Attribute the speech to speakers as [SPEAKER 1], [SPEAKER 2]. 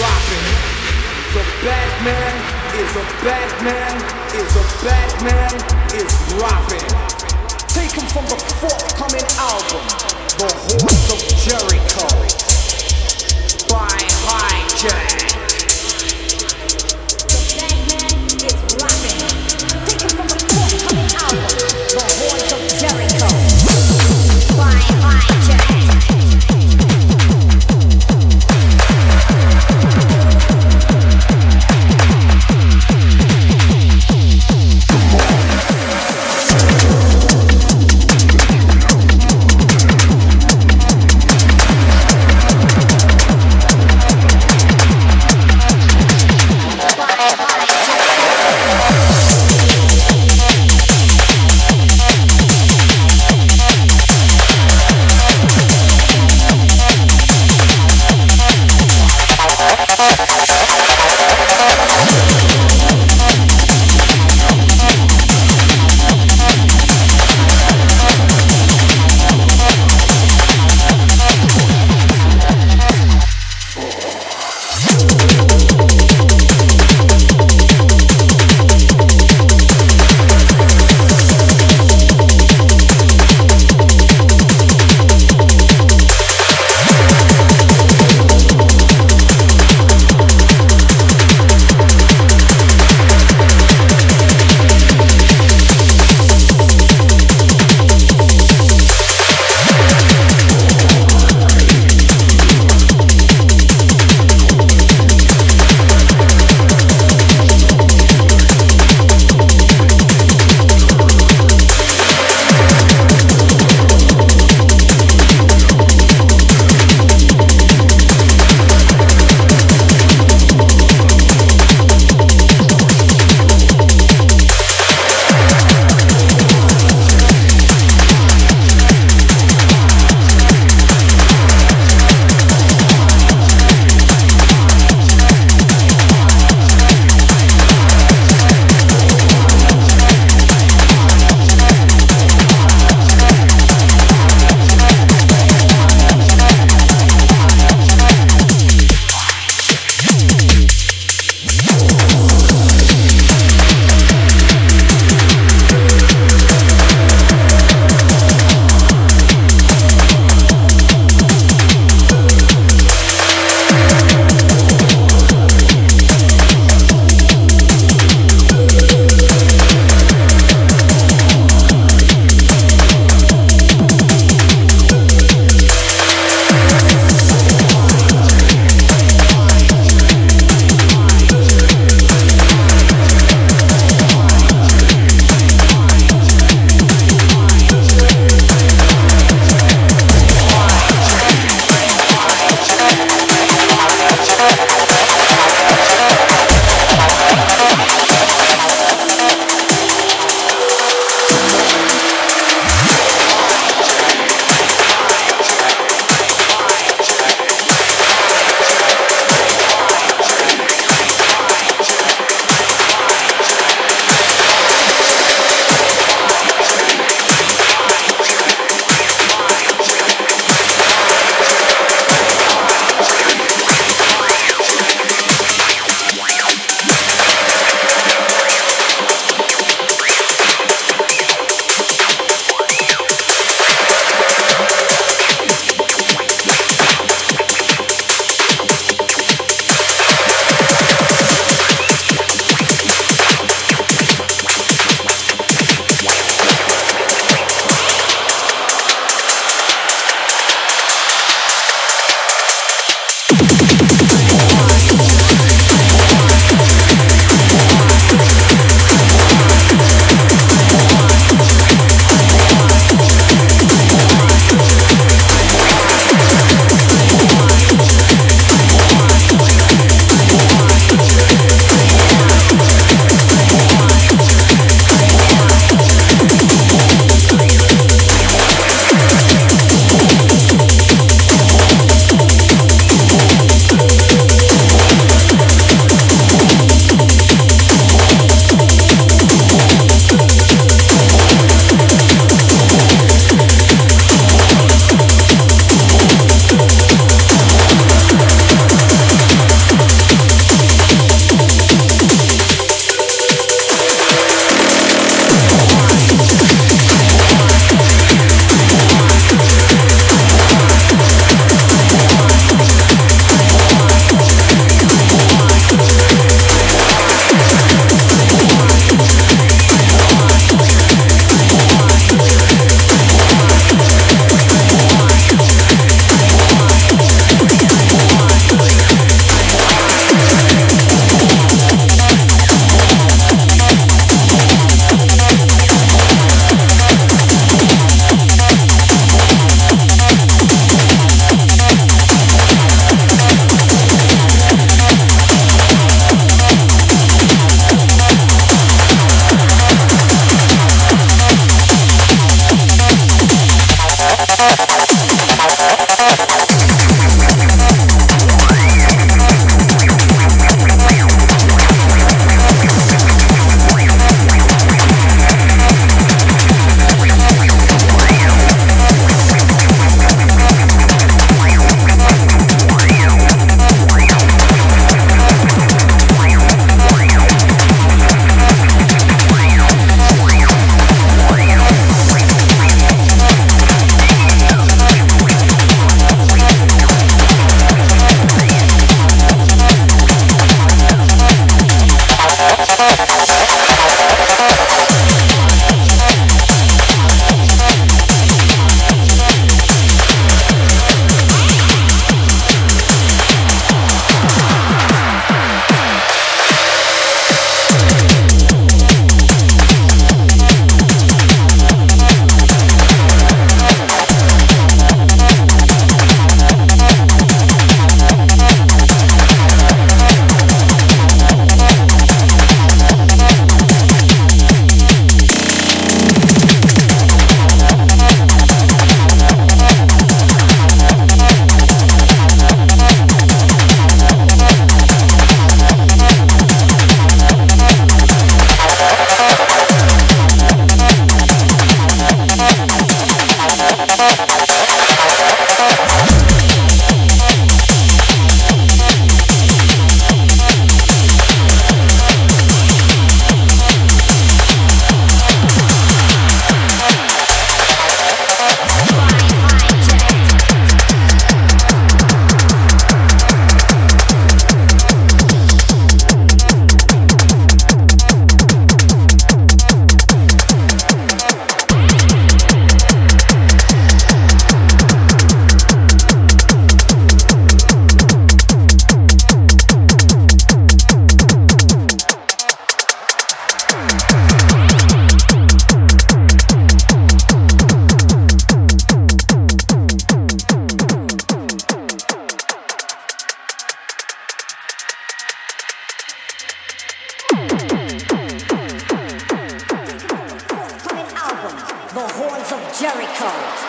[SPEAKER 1] dropping. The Batman is a Batman is a Batman is dropping. Taken from the forthcoming album, The Horse of Jericho
[SPEAKER 2] The